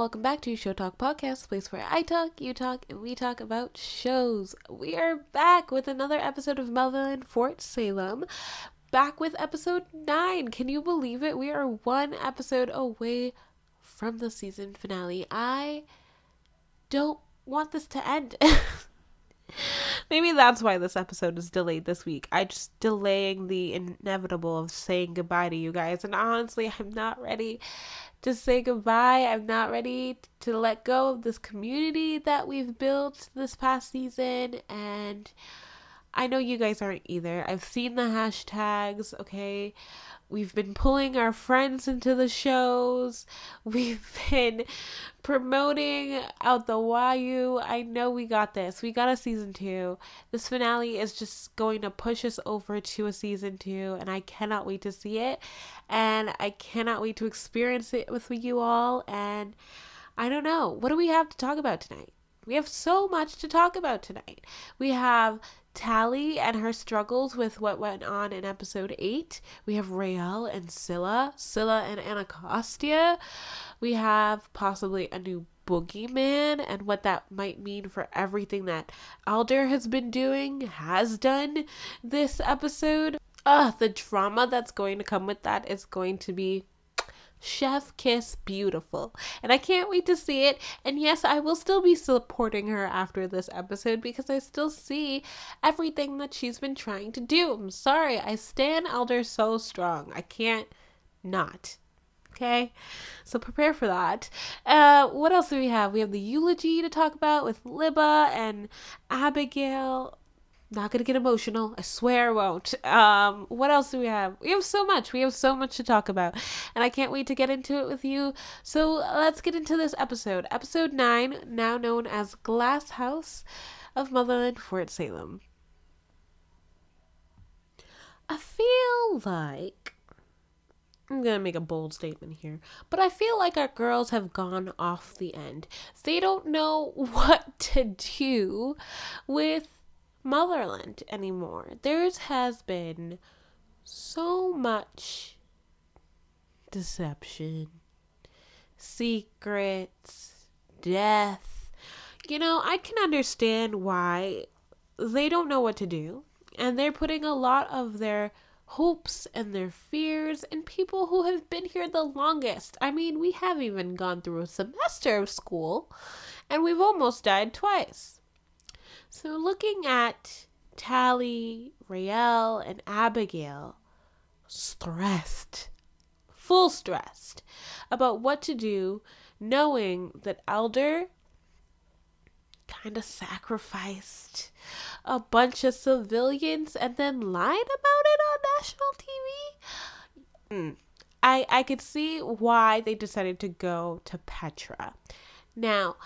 welcome back to Show Talk Podcast, place where I talk, you talk, and we talk about shows. We are back with another episode of Motherland Fort Salem. Back with episode 9. Can you believe it? We are one episode away from the season finale. I don't want this to end. Maybe that's why this episode is delayed this week. I just delaying the inevitable of saying goodbye to you guys. And honestly, I'm not ready to say goodbye. I'm not ready to let go of this community that we've built this past season. And I know you guys aren't either. I've seen the hashtags, okay? We've been pulling our friends into the shows. We've been promoting out the Wayuu. I know we got this. We got a season two. This finale is just going to push us over to a season two, and I cannot wait to see it. And I cannot wait to experience it with you all. And I don't know. What do we have to talk about tonight? We have so much to talk about tonight. We have Tally and her struggles with what went on in episode 8. We have Raelle and Scylla, Scylla and Anacostia. We have possibly a new boogeyman and what that might mean for everything that Alder has been doing, has done this episode. Ugh, the drama that's going to come with that is going to be Chef Kiss beautiful. And I can't wait to see it. And yes, I will still be supporting her after this episode because I still see everything that she's been trying to do. I'm sorry, I stand Alder so strong. I can't not. Okay, so prepare for that. Uh, what else do we have? We have the eulogy to talk about with Libba and Abigail not gonna get emotional. I swear I won't. Um, what else do we have? We have so much. We have so much to talk about, and I can't wait to get into it with you. So let's get into this episode. Episode nine, now known as Glass House of Motherland Fort Salem. I feel like I'm gonna make a bold statement here, but I feel like our girls have gone off the end. They don't know what to do with Motherland anymore. Theirs has been so much deception, secrets, death. You know, I can understand why they don't know what to do, and they're putting a lot of their hopes and their fears in people who have been here the longest. I mean, we have even gone through a semester of school, and we've almost died twice. So, looking at Tally, Raelle, and Abigail, stressed, full stressed about what to do, knowing that Alder kind of sacrificed a bunch of civilians and then lied about it on national TV. Mm. I I could see why they decided to go to Petra. Now,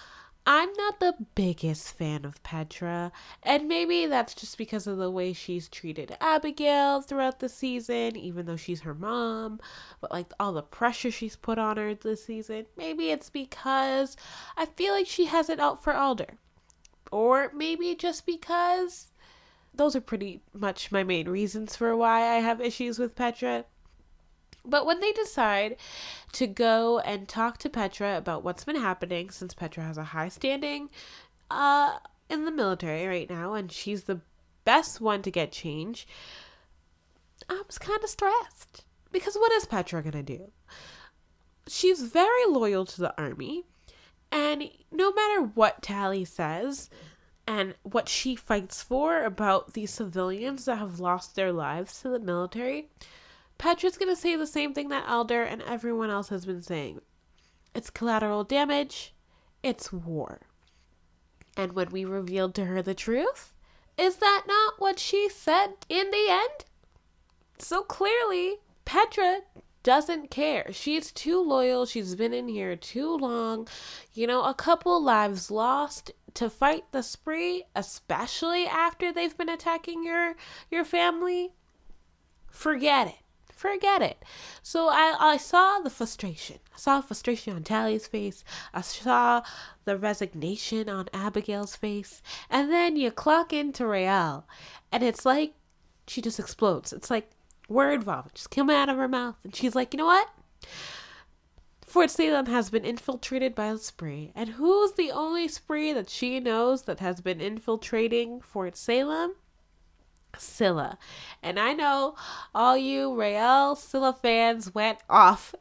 I'm not the biggest fan of Petra, and maybe that's just because of the way she's treated Abigail throughout the season, even though she's her mom, but like all the pressure she's put on her this season. Maybe it's because I feel like she has it out for Alder. Or maybe just because those are pretty much my main reasons for why I have issues with Petra. But when they decide to go and talk to Petra about what's been happening, since Petra has a high standing uh, in the military right now, and she's the best one to get change, I was kind of stressed. Because what is Petra going to do? She's very loyal to the army, and no matter what Tally says, and what she fights for about these civilians that have lost their lives to the military, Petra's gonna say the same thing that Alder and everyone else has been saying. It's collateral damage, it's war. And when we revealed to her the truth, is that not what she said in the end? So clearly, Petra doesn't care. She's too loyal. She's been in here too long. You know, a couple lives lost to fight the spree, especially after they've been attacking your your family. Forget it forget it. So I, I saw the frustration. I saw frustration on Tally's face. I saw the resignation on Abigail's face. And then you clock into Raelle, and it's like she just explodes. It's like word vomit just coming out of her mouth. And she's like, you know what? Fort Salem has been infiltrated by a spree. And who's the only spree that she knows that has been infiltrating Fort Salem? Scylla. And I know all you Raelle Scylla fans went off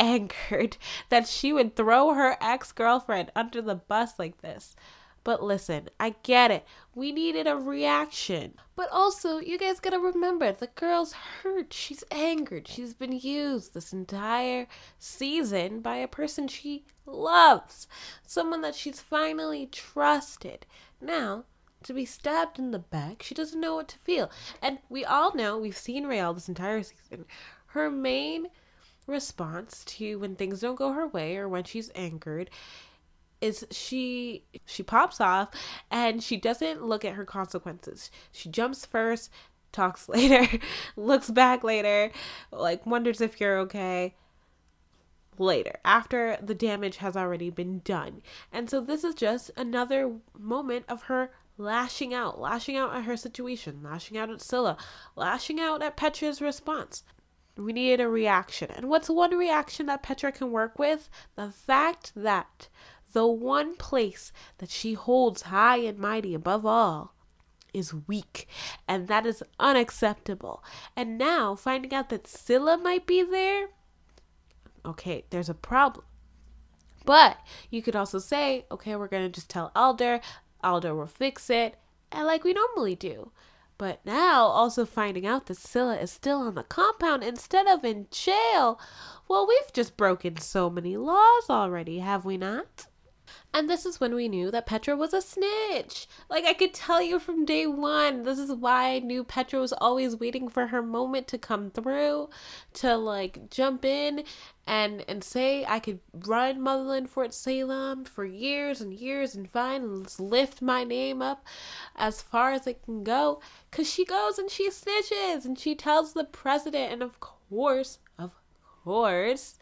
angered that she would throw her ex girlfriend under the bus like this. But listen, I get it. We needed a reaction. But also, you guys gotta remember the girl's hurt. She's angered. She's been used this entire season by a person she loves, someone that she's finally trusted. Now, to be stabbed in the back, she doesn't know what to feel. And we all know, we've seen Raelle this entire season. Her main response to when things don't go her way or when she's angered is she she pops off and she doesn't look at her consequences. She jumps first, talks later, looks back later, like wonders if you're okay later after the damage has already been done. And so this is just another moment of her lashing out, lashing out at her situation, lashing out at Scylla, lashing out at Petra's response. We needed a reaction. And what's one reaction that Petra can work with? The fact that the one place that she holds high and mighty above all is weak, and that is unacceptable. And now, finding out that Scylla might be there, okay, there's a problem. But you could also say, okay, we're going to just tell Alder, Alder will fix it, and like we normally do. But now, also finding out that Scylla is still on the compound instead of in jail, well, we've just broken so many laws already, have we not? And this is when we knew that Petra was a snitch. Like I could tell you from day one. This is why I knew Petra was always waiting for her moment to come through, to like jump in and and say I could run Motherland Fort Salem for years and years and fine lift my name up as far as it can go. Cause she goes and she snitches and she tells the president and of course, of course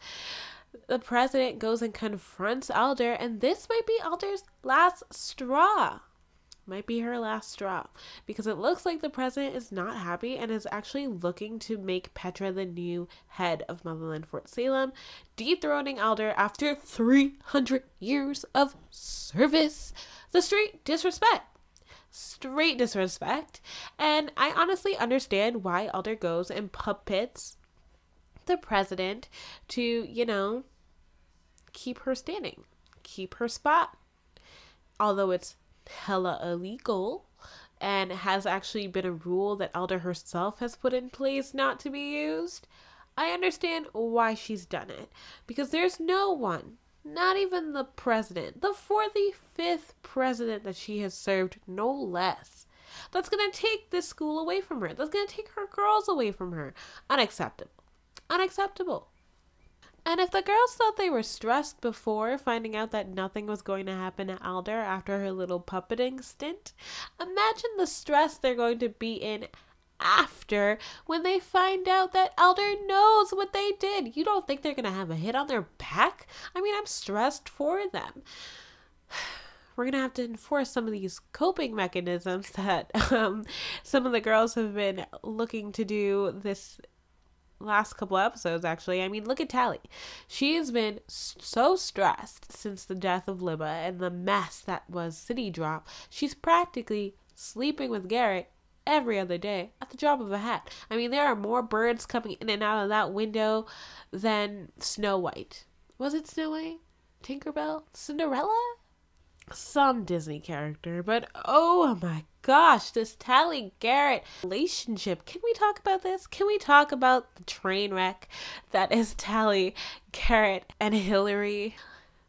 the president goes and confronts Alder, and this might be Alder's last straw. Might be her last straw because it looks like the president is not happy and is actually looking to make Petra the new head of Motherland Fort Salem, dethroning Alder after 300 years of service. The straight disrespect straight disrespect. And I honestly understand why Alder goes and puppets the president to, you know, keep her standing, keep her spot. Although it's hella illegal and has actually been a rule that Alder herself has put in place not to be used, I understand why she's done it. Because there's no one, not even the president, the 45th president that she has served, no less, that's going to take this school away from her. That's going to take her girls away from her. Unacceptable. Unacceptable. And if the girls thought they were stressed before finding out that nothing was going to happen to Alder after her little puppeting stint, imagine the stress they're going to be in after when they find out that Alder knows what they did. You don't think they're going to have a hit on their back? I mean, I'm stressed for them. We're going to have to enforce some of these coping mechanisms that um, some of the girls have been looking to do this last couple episodes actually. I mean, look at Tally. She has been so stressed since the death of Libba and the mess that was City Drop. She's practically sleeping with Gerit every other day at the drop of a hat. I mean, there are more birds coming in and out of that window than Snow White. Was it Snow White? Tinkerbell? Cinderella? Some Disney character, but oh my gosh, this Tally Gerit relationship. Can we talk about this? Can we talk about the train wreck that is Tally Gerit and Hillary?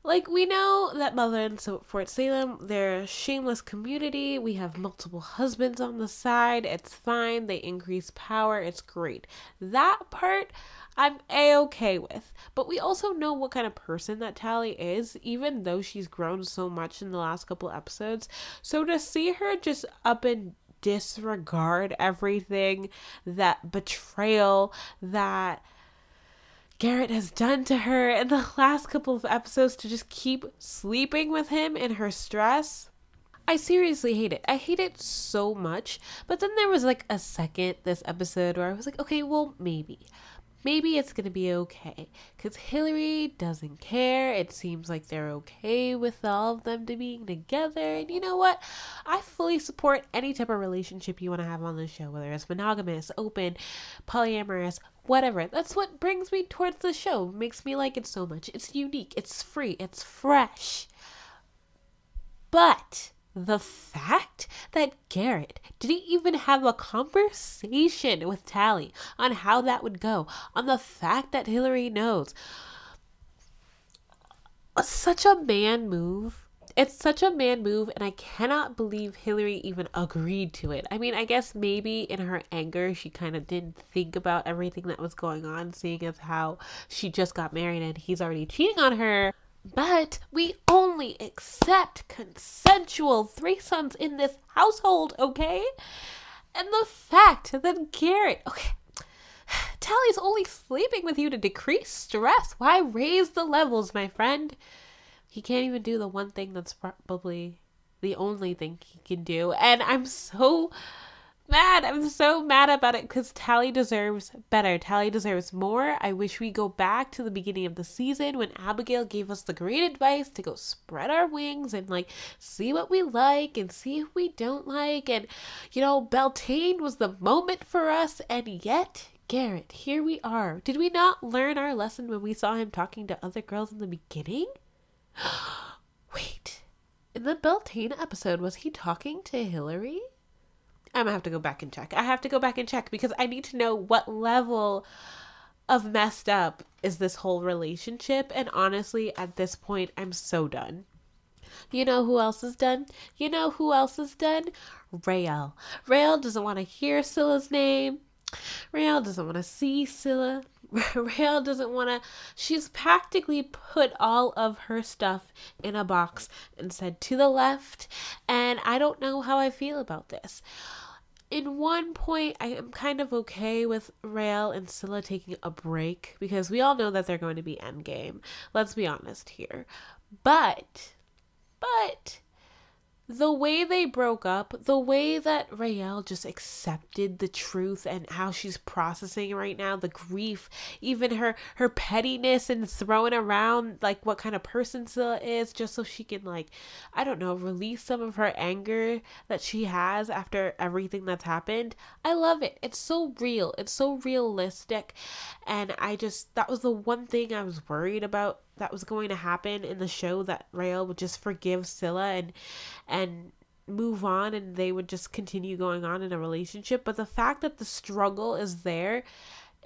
Like, we know that Mother and so Fort Salem, they're a shameless community. We have multiple husbands on the side. It's fine. They increase power. It's great. That part, I'm a okay with. But we also know what kind of person that Tally is, even though she's grown so much in the last couple episodes. So to see her just up and disregard everything, that betrayal, that Gerit has done to her in the last couple of episodes to just keep sleeping with him in her stress. I seriously hate it. I hate it so much. But then there was like a second this episode where I was like, okay, well, maybe. Maybe it's going to be okay. Because Hillary doesn't care. It seems like they're okay with all of them to being together. And you know what? I fully support any type of relationship you want to have on the show, whether it's monogamous, open, polyamorous, whatever. That's what brings me towards the show. Makes me like it so much. It's unique, it's free, it's fresh. But the fact that Gerit didn't even have a conversation with Tally on how that would go, on the fact that Hillary knows. Such a man move. It's such a man move, and I cannot believe Hillary even agreed to it. I mean, I guess maybe in her anger, she kind of didn't think about everything that was going on, seeing as how she just got married and he's already cheating on her. But we only accept consensual threesomes in this household, okay? And the fact that Gerit, okay, Tally's only sleeping with you to decrease stress. Why raise the levels, my friend? He can't even do the one thing that's probably the only thing he can do. And I'm so mad. I'm so mad about it because Tally deserves better. Tally deserves more. I wish we go back to the beginning of the season when Abigail gave us the great advice to go spread our wings and like see what we like and see if we don't like. And you know, Beltane was the moment for us, and yet. Gerit, here we are. Did we not learn our lesson when we saw him talking to other girls in the beginning? Wait, in the Beltane episode, was he talking to Hillary? I'm gonna have to go back and check. I have to go back and check because I need to know what level of messed up is this whole relationship. And honestly, at this point, I'm so done. You know who else is done? You know who else is done? Raelle. Raelle doesn't want to hear Scylla's name. Raelle doesn't want to see Scylla. Raelle doesn't want to. She's practically put all of her stuff in a box and said to the left. And I don't know how I feel about this. In one point, I am kind of okay with Raelle and Scylla taking a break because we all know that they're going to be endgame. Let's be honest here. But, but the way they broke up, the way that Raelle just accepted the truth and how she's processing right now, the grief, even her her pettiness and throwing around like what kind of person Scylla is, just so she can like, I don't know, release some of her anger that she has after everything that's happened. I love it. It's so real. It's so realistic, and I just that was the one thing I was worried about that was going to happen in the show that Raelle would just forgive Scylla and and move on and they would just continue going on in a relationship. But the fact that the struggle is there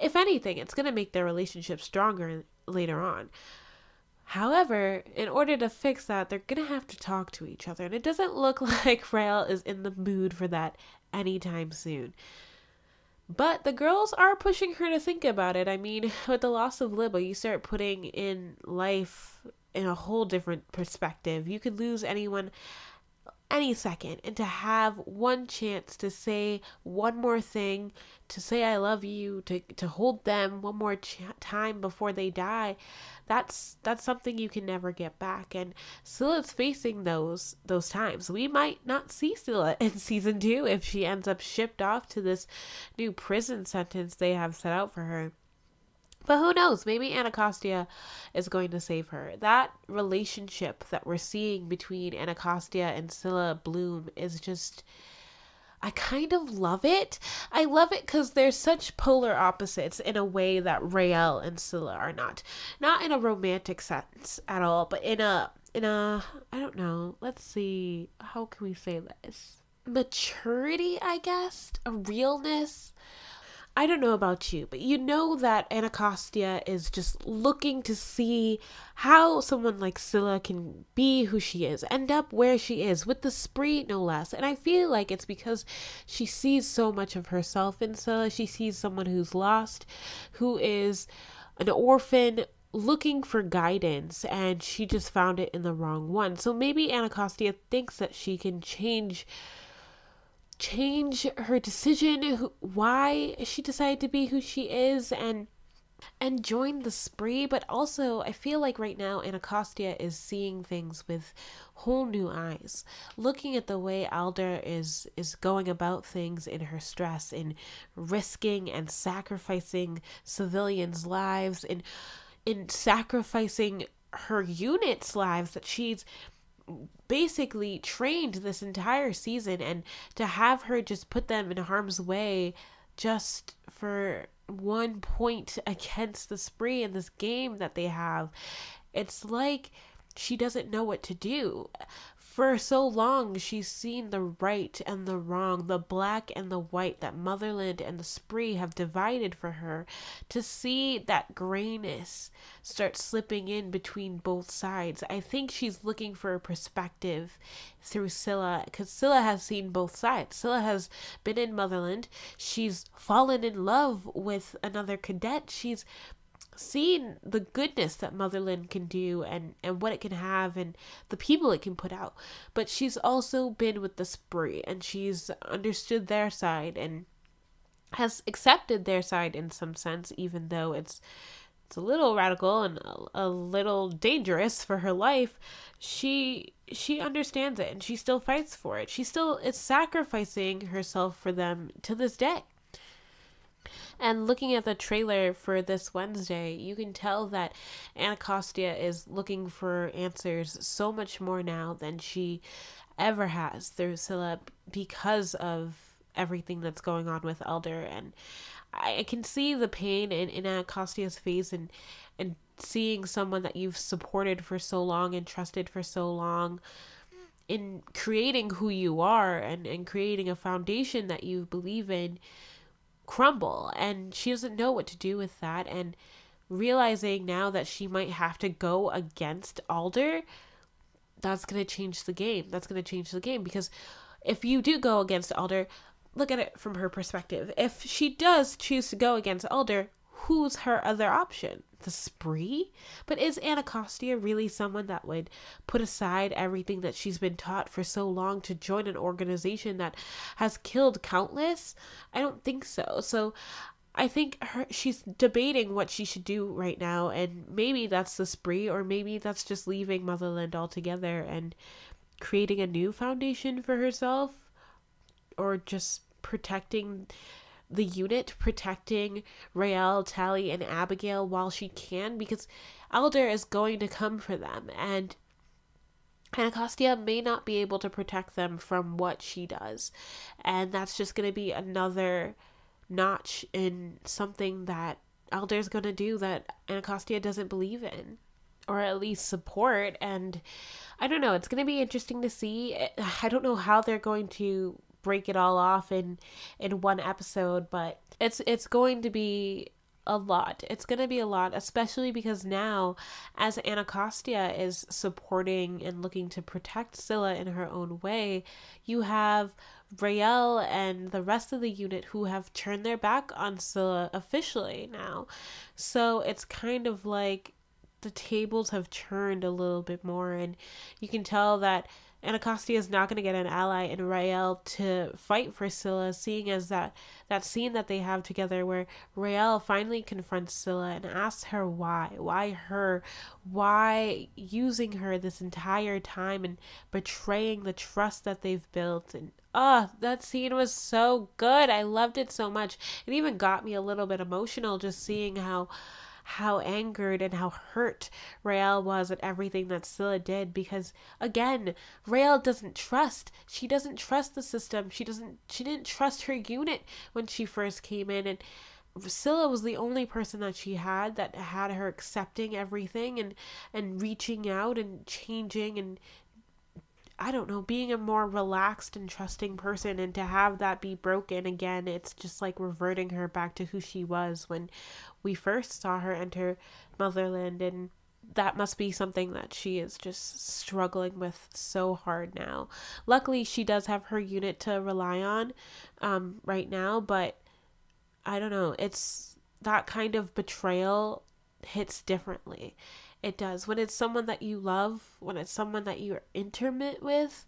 if anything it's going to make their relationship stronger later on. However in order to fix that they're going to have to talk to each other. And it doesn't look like Raelle is in the mood for that anytime soon but the girls are pushing her to think about it. I mean, with the loss of Libba, you start putting in life in a whole different perspective. You could lose anyone any second and to have one chance to say one more thing to say i love you to to hold them one more ch- time before they die that's that's something you can never get back. And Scylla's facing those those times. We might not see Scylla in season 2 if she ends up shipped off to this new prison sentence they have set out for her but who knows? Maybe Anacostia is going to save her. That relationship that we're seeing between Anacostia and Scylla Bloom is just. I kind of love it. I love it because they're such polar opposites in a way that Raelle and Scylla are not. Not in a romantic sense at all, but in a in a I don't know. Let's see. How can we say this? Maturity, I guess. A realness I don't know about you, but you know that Anacostia is just looking to see how someone like Scylla can be who she is, end up where she is, with the spree no less. And I feel like it's because she sees so much of herself in Scylla. She sees someone who's lost, who is an orphan looking for guidance and she just found it in the wrong one. So maybe Anacostia thinks that she can change change her decision, why she decided to be who she is, and and join the spree. But also, I feel like right now Anacostia is seeing things with whole new eyes, looking at the way Alder is is going about things in her stress, in risking and sacrificing civilians' lives, in in sacrificing her unit's lives that she's basically trained this entire season and to have her just put them in harm's way just for one point against the spree in this game that they have it's like she doesn't know what to do for so long, she's seen the right and the wrong, the black and the white that Motherland and the Spree have divided for her. To see that grayness start slipping in between both sides, I think she's looking for a perspective through Scylla, because Scylla has seen both sides. Scylla has been in Motherland, she's fallen in love with another cadet, she's seen the goodness that Motherland can do and, and what it can have and the people it can put out. But she's also been with the spree and she's understood their side and has accepted their side in some sense, even though it's it's a little radical and a, a little dangerous for her life. She she understands it and she still fights for it. She still is sacrificing herself for them to this day. And looking at the trailer for this Wednesday, you can tell that Anacostia is looking for answers so much more now than she ever has through Scylla because of everything that's going on with Alder. And I can see the pain in, in Anacostia's face and, and seeing someone that you've supported for so long and trusted for so long in creating who you are and, and creating a foundation that you believe in crumble and she doesn't know what to do with that and realizing now that she might have to go against Alder that's going to change the game. That's going to change the game because if you do go against Alder look at it from her perspective. If she does choose to go against Alder who's her other option? The spree? But is Anacostia really someone that would put aside everything that she's been taught for so long to join an organization that has killed countless? I don't think so. So I think her she's debating what she should do right now and maybe that's the spree or maybe that's just leaving Motherland altogether and creating a new foundation for herself or just protecting the unit protecting Raelle, Tally, and Abigail while she can because Alder is going to come for them and Anacostia may not be able to protect them from what she does. And that's just going to be another notch in something that Alder's going to do that Anacostia doesn't believe in or at least support and I don't know, it's going to be interesting to see. I don't know how they're going to break it all off in in one episode, but it's it's going to be a lot. It's going to be a lot, especially because now, as Anacostia is supporting and looking to protect Scylla in her own way, you have Raelle and the rest of the unit who have turned their back on Scylla officially now. So it's kind of like the tables have turned a little bit more, and you can tell that Anacostia is not going to get an ally in Raelle to fight for Scylla, seeing as that that scene that they have together where Raelle finally confronts Scylla and asks her why, why her, why using her this entire time and betraying the trust that they've built and Oh, that scene was so good. I loved it so much. It even got me a little bit emotional just seeing how how angered and how hurt Raelle was at everything that Scylla did because again, Raelle doesn't trust. She doesn't trust the system. She doesn't she didn't trust her unit when she first came in and Scylla was the only person that she had that had her accepting everything and and reaching out and changing and I don't know, being a more relaxed and trusting person and to have that be broken again, it's just like reverting her back to who she was when we first saw her enter Motherland and that must be something that she is just struggling with so hard now. Luckily, she does have her unit to rely on um, right now, but I don't know. It's that kind of betrayal hits differently. It does. When it's someone that you love, when it's someone that you're intimate with,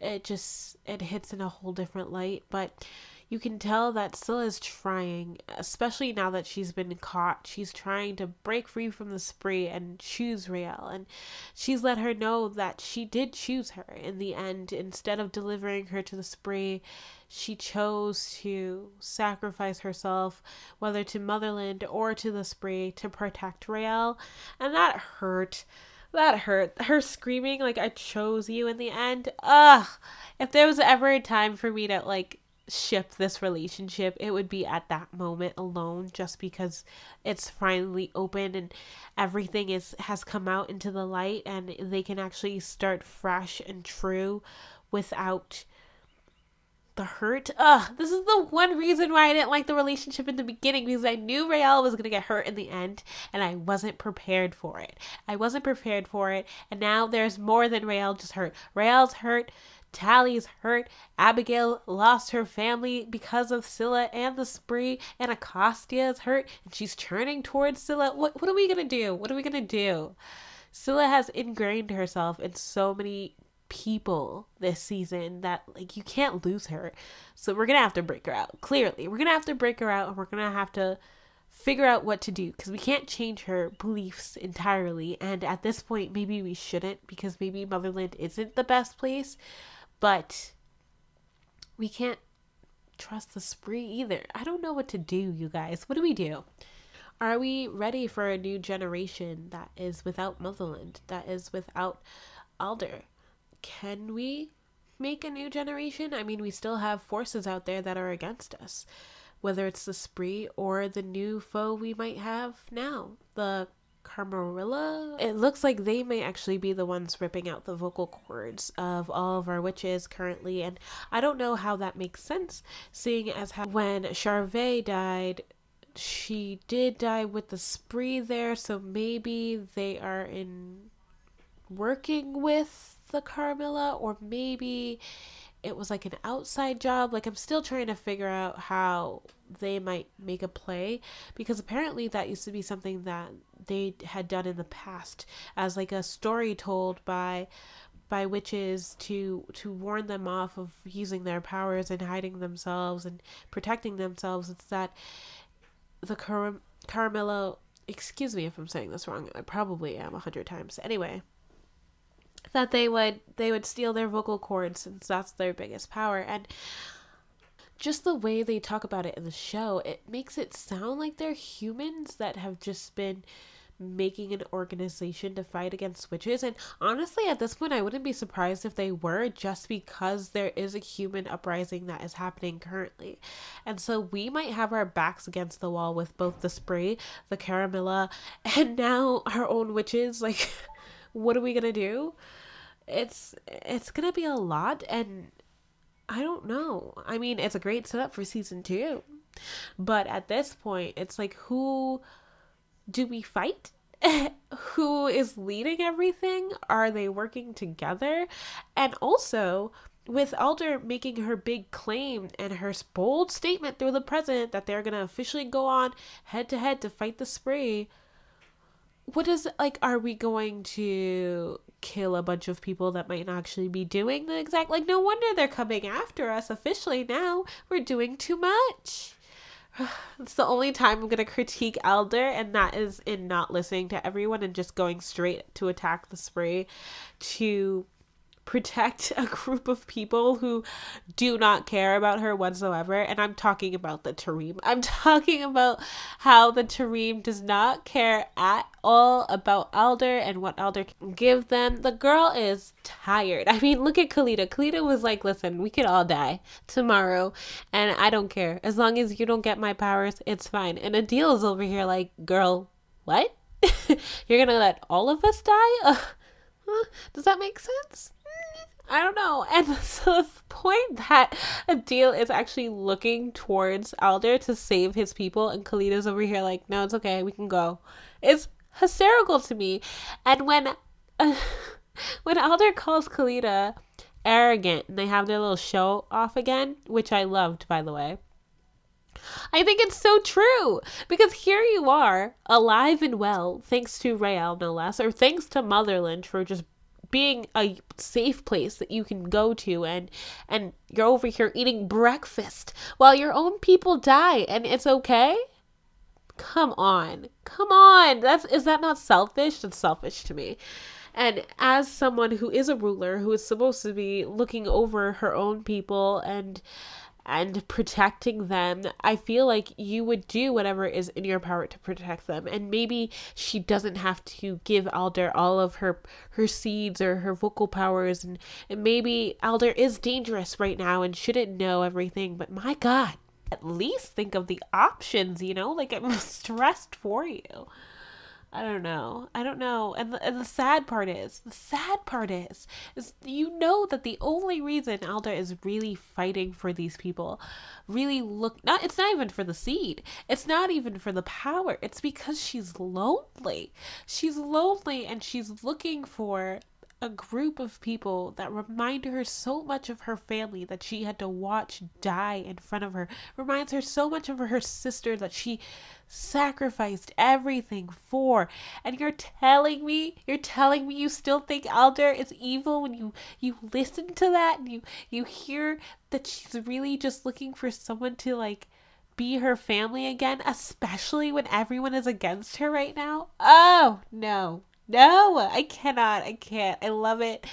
it just it hits in a whole different light. But you can tell that Scylla is trying, especially now that she's been caught. She's trying to break free from the spree and choose Raelle. And she's let her know that she did choose her in the end. Instead of delivering her to the spree, she chose to sacrifice herself, whether to Motherland or to the spree, to protect Raelle. And that hurt that hurt. Her screaming like I chose you in the end. Ugh. If there was ever a time for me to like ship this relationship, it would be at that moment alone just because it's finally open and everything is has come out into the light and they can actually start fresh and true without the hurt. Ugh, this is the one reason why I didn't like the relationship in the beginning because I knew Raelle was gonna get hurt in the end and I wasn't prepared for it. I wasn't prepared for it, and now there's more than Raelle just hurt. Raelle's hurt. Tally's hurt. Abigail lost her family because of Scylla and the spree, Anacostia is hurt, and she's turning towards Scylla. What what are we gonna do? What are we gonna do? Scylla has ingrained herself in so many people this season that like you can't lose her. So we're going to have to break her out. Clearly, we're going to have to break her out and we're going to have to figure out what to do because we can't change her beliefs entirely and at this point maybe we shouldn't because maybe Motherland isn't the best place, but we can't trust the spree either. I don't know what to do, you guys. What do we do? Are we ready for a new generation that is without Motherland, that is without Alder? can we make a new generation? I mean, we still have forces out there that are against us, whether it's the spree or the new foe we might have now, the Camarilla. It looks like they may actually be the ones ripping out the vocal cords of all of our witches currently, and I don't know how that makes sense, seeing as how when Charvel died, she did die with the spree there, so maybe they are in working with the Camarilla, or maybe it was like an outside job. Like, I'm still trying to figure out how they might make a play because apparently that used to be something that they had done in the past as like a story told by by witches to to warn them off of using their powers and hiding themselves and protecting themselves it's that the Car- Camarilla excuse me if I'm saying this wrong I probably am a hundred times anyway that they would they would steal their vocal cords since that's their biggest power and just the way they talk about it in the show it makes it sound like they're humans that have just been making an organization to fight against witches and honestly at this point I wouldn't be surprised if they were just because there is a human uprising that is happening currently. And so we might have our backs against the wall with both the spray, the Camarilla, and now our own witches like what are we to do? it's it's gonna be a lot and i don't know. I mean it's a great setup for season two but at this point it's like who do we fight? Who is leading everything? Are they working together? And also with Alder making her big claim and her bold statement through the president that they're going to officially go on head to head to fight the spree what is like are we going to kill a bunch of people that might actually be doing the exact like no wonder they're coming after us officially now. We're doing too much. It's the only time i'm going to critique elder and that is in not listening to everyone and just going straight to attack the spree to protect a group of people who do not care about her whatsoever. And I'm talking about the Tarim. I'm talking about how the Tarim does not care at all about Alder and what Alder can give them. The girl is tired. I mean, look at Khalida. Khalida was like, listen, we could all die tomorrow, and I don't care. As long as you don't get my powers, it's fine. And Adil is over here like, girl, what? You're gonna let all of us die? Uh, huh? Does that make sense? I don't know. And so the point that Adil is actually looking towards Alder to save his people, and Khalida's over here like, no, it's okay, we can go. It's hysterical to me. And when uh, when Alder calls Khalida arrogant, and they have their little show off again, which I loved, by the way. I think it's so true because here you are, alive and well, thanks to Raelle, no less, or thanks to Motherland for just being a safe place that you can go to and and you're over here eating breakfast while your own people die and it's okay? Come on. Come on. That's is that not selfish? That's selfish to me. And as someone who is a ruler who is supposed to be looking over her own people and and protecting them, I feel like you would do whatever is in your power to protect them. And maybe she doesn't have to give Alder all of her her seeds or her vocal powers and, and maybe Alder is dangerous right now and shouldn't know everything, but my god, at least think of the options, you know? Like I'm stressed for you. I don't know. I don't know. And the, and the sad part is, the sad part is, is you know that the only reason Alder is really fighting for these people, really look not. It's not even for the seed. It's not even for the power. It's because she's lonely. She's lonely and she's looking for a group of people that remind her so much of her family that she had to watch die in front of her. Reminds her so much of her sister that she sacrificed everything for. And you're telling me, you're telling me you still think Alder is evil when you you listen to that and you you hear that she's really just looking for someone to like be her family again, especially when everyone is against her right now. Oh, no. No, I cannot. I can't. I love it.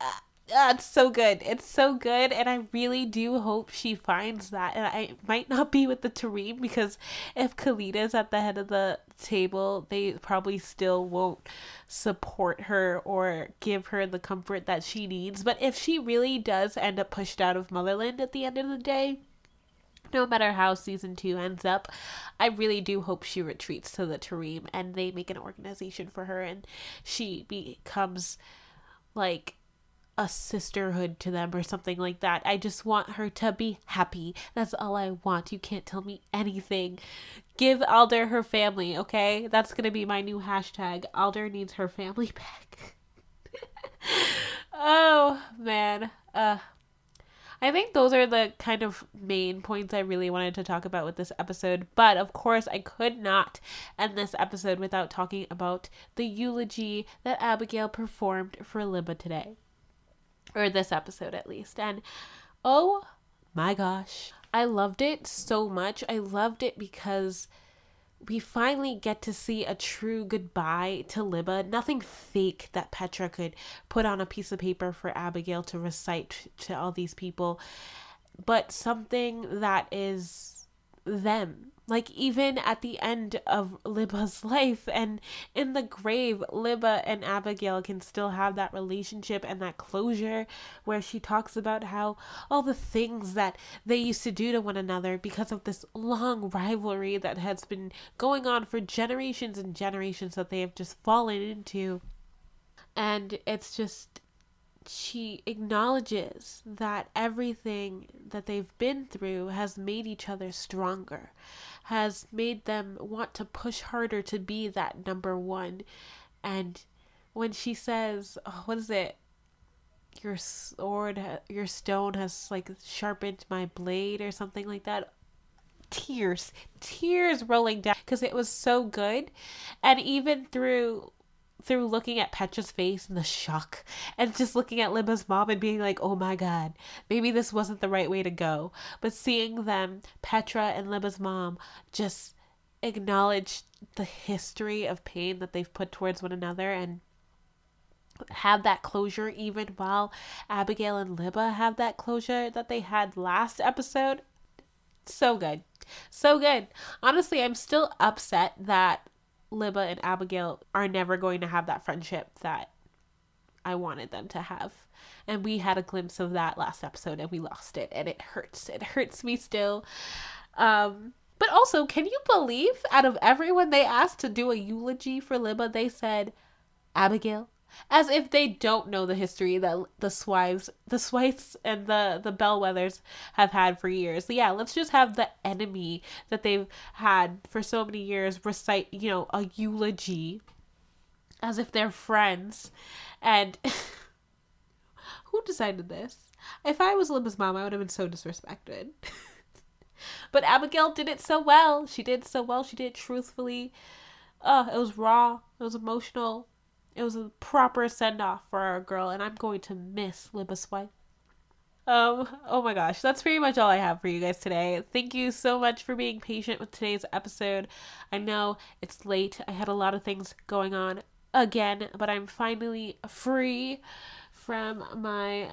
Uh, uh, it's so good. It's so good, and I really do hope she finds that. And I might not be with the Tarim because if Khalida's at the head of the table, they probably still won't support her or give her the comfort that she needs. But if she really does end up pushed out of Motherland at the end of the day, no matter how season two ends up, I really do hope she retreats to the Tarim and they make an organization for her and she becomes like a sisterhood to them or something like that. I just want her to be happy. That's all I want. You can't tell me anything. Give Alder her family, okay? That's gonna be my new hashtag. Alder needs her family back. oh man. Uh I think those are the kind of main points I really wanted to talk about with this episode. But of course, I could not end this episode without talking about the eulogy that Abigail performed for Libba today. Or this episode, at least. And oh my gosh, I loved it so much. I loved it because we finally get to see a true goodbye to Libba. Nothing fake that Petra could put on a piece of paper for Abigail to recite to all these people, but something that is them like even at the end of Libba's life and in the grave, Libba and Abigail can still have that relationship and that closure where she talks about how all the things that they used to do to one another because of this long rivalry that has been going on for generations and generations that they have just fallen into. And it's just she acknowledges that everything that they've been through has made each other stronger, has made them want to push harder to be that number one. And when she says, oh, what is it? Your sword, your stone has like sharpened my blade or something like that. Tears, tears rolling down because it was so good. And even through through looking at Petra's face and the shock and just looking at Libba's mom and being like, oh my god, maybe this wasn't the right way to go. But seeing them, Petra and Libba's mom, just acknowledge the history of pain that they've put towards one another and have that closure even while Abigail and Libba have that closure that they had last episode. So good. So good. Honestly, I'm still upset that Libba and Abigail are never going to have that friendship that I wanted them to have. And we had a glimpse of that last episode and we lost it and it hurts. It hurts me still. Um but also, can you believe out of everyone they asked to do a eulogy for Libba, they said Abigail? As if they don't know the history that the Swives, the Swifes, and the the Bellwethers have had for years. So yeah, let's just have the enemy that they've had for so many years recite, you know, a eulogy, as if they're friends, and who decided this? If I was Libba's mom, I would have been so disrespected. but Abigail did it so well. She did so well. She did it truthfully. Uh, it was raw. It was emotional It was a proper send off for our girl, and I'm going to miss Libba Swipe. Um, oh my gosh, that's pretty much all I have for you guys today. Thank you so much for being patient with today's episode. I know it's late. I had a lot of things going on again, but I'm finally free from my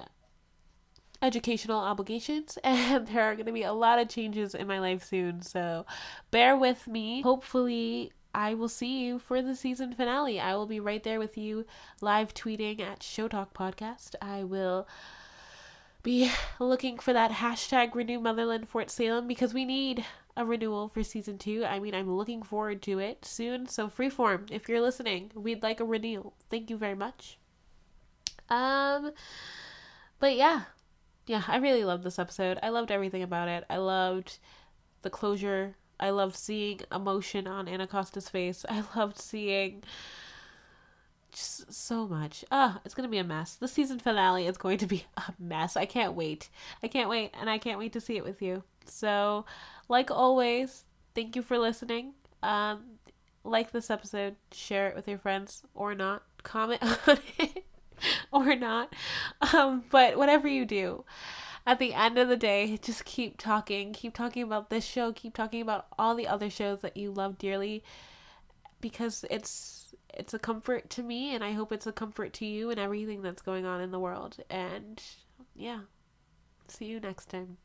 educational obligations and there are going to be a lot of changes in my life soon. So bear with me. Hopefully I will see you for the season finale. I will be right there with you live tweeting at Show Talk Podcast. I will be looking for that hashtag renew motherland fort salem because we need a renewal for season two. I mean i'm looking forward to it soon. So freeform if you're listening we'd like a renewal. Thank you very much. Um but yeah. Yeah i really loved this episode. I loved everything about it. I loved the closure i loved seeing emotion on Anacostia's face i loved seeing just so much. Ah, oh, it's gonna be a mess. The season finale is going to be a mess. I can't wait. I can't wait, and I can't wait to see it with you. So, like always, thank you for listening. Um, like this episode, share it with your friends or not, comment on it or not. Um, but whatever you do, at the end of the day, just keep talking. Keep talking about this show. Keep talking about all the other shows that you love dearly because it's it's a comfort to me and I hope it's a comfort to you and everything that's going on in the world. And yeah. See you next time.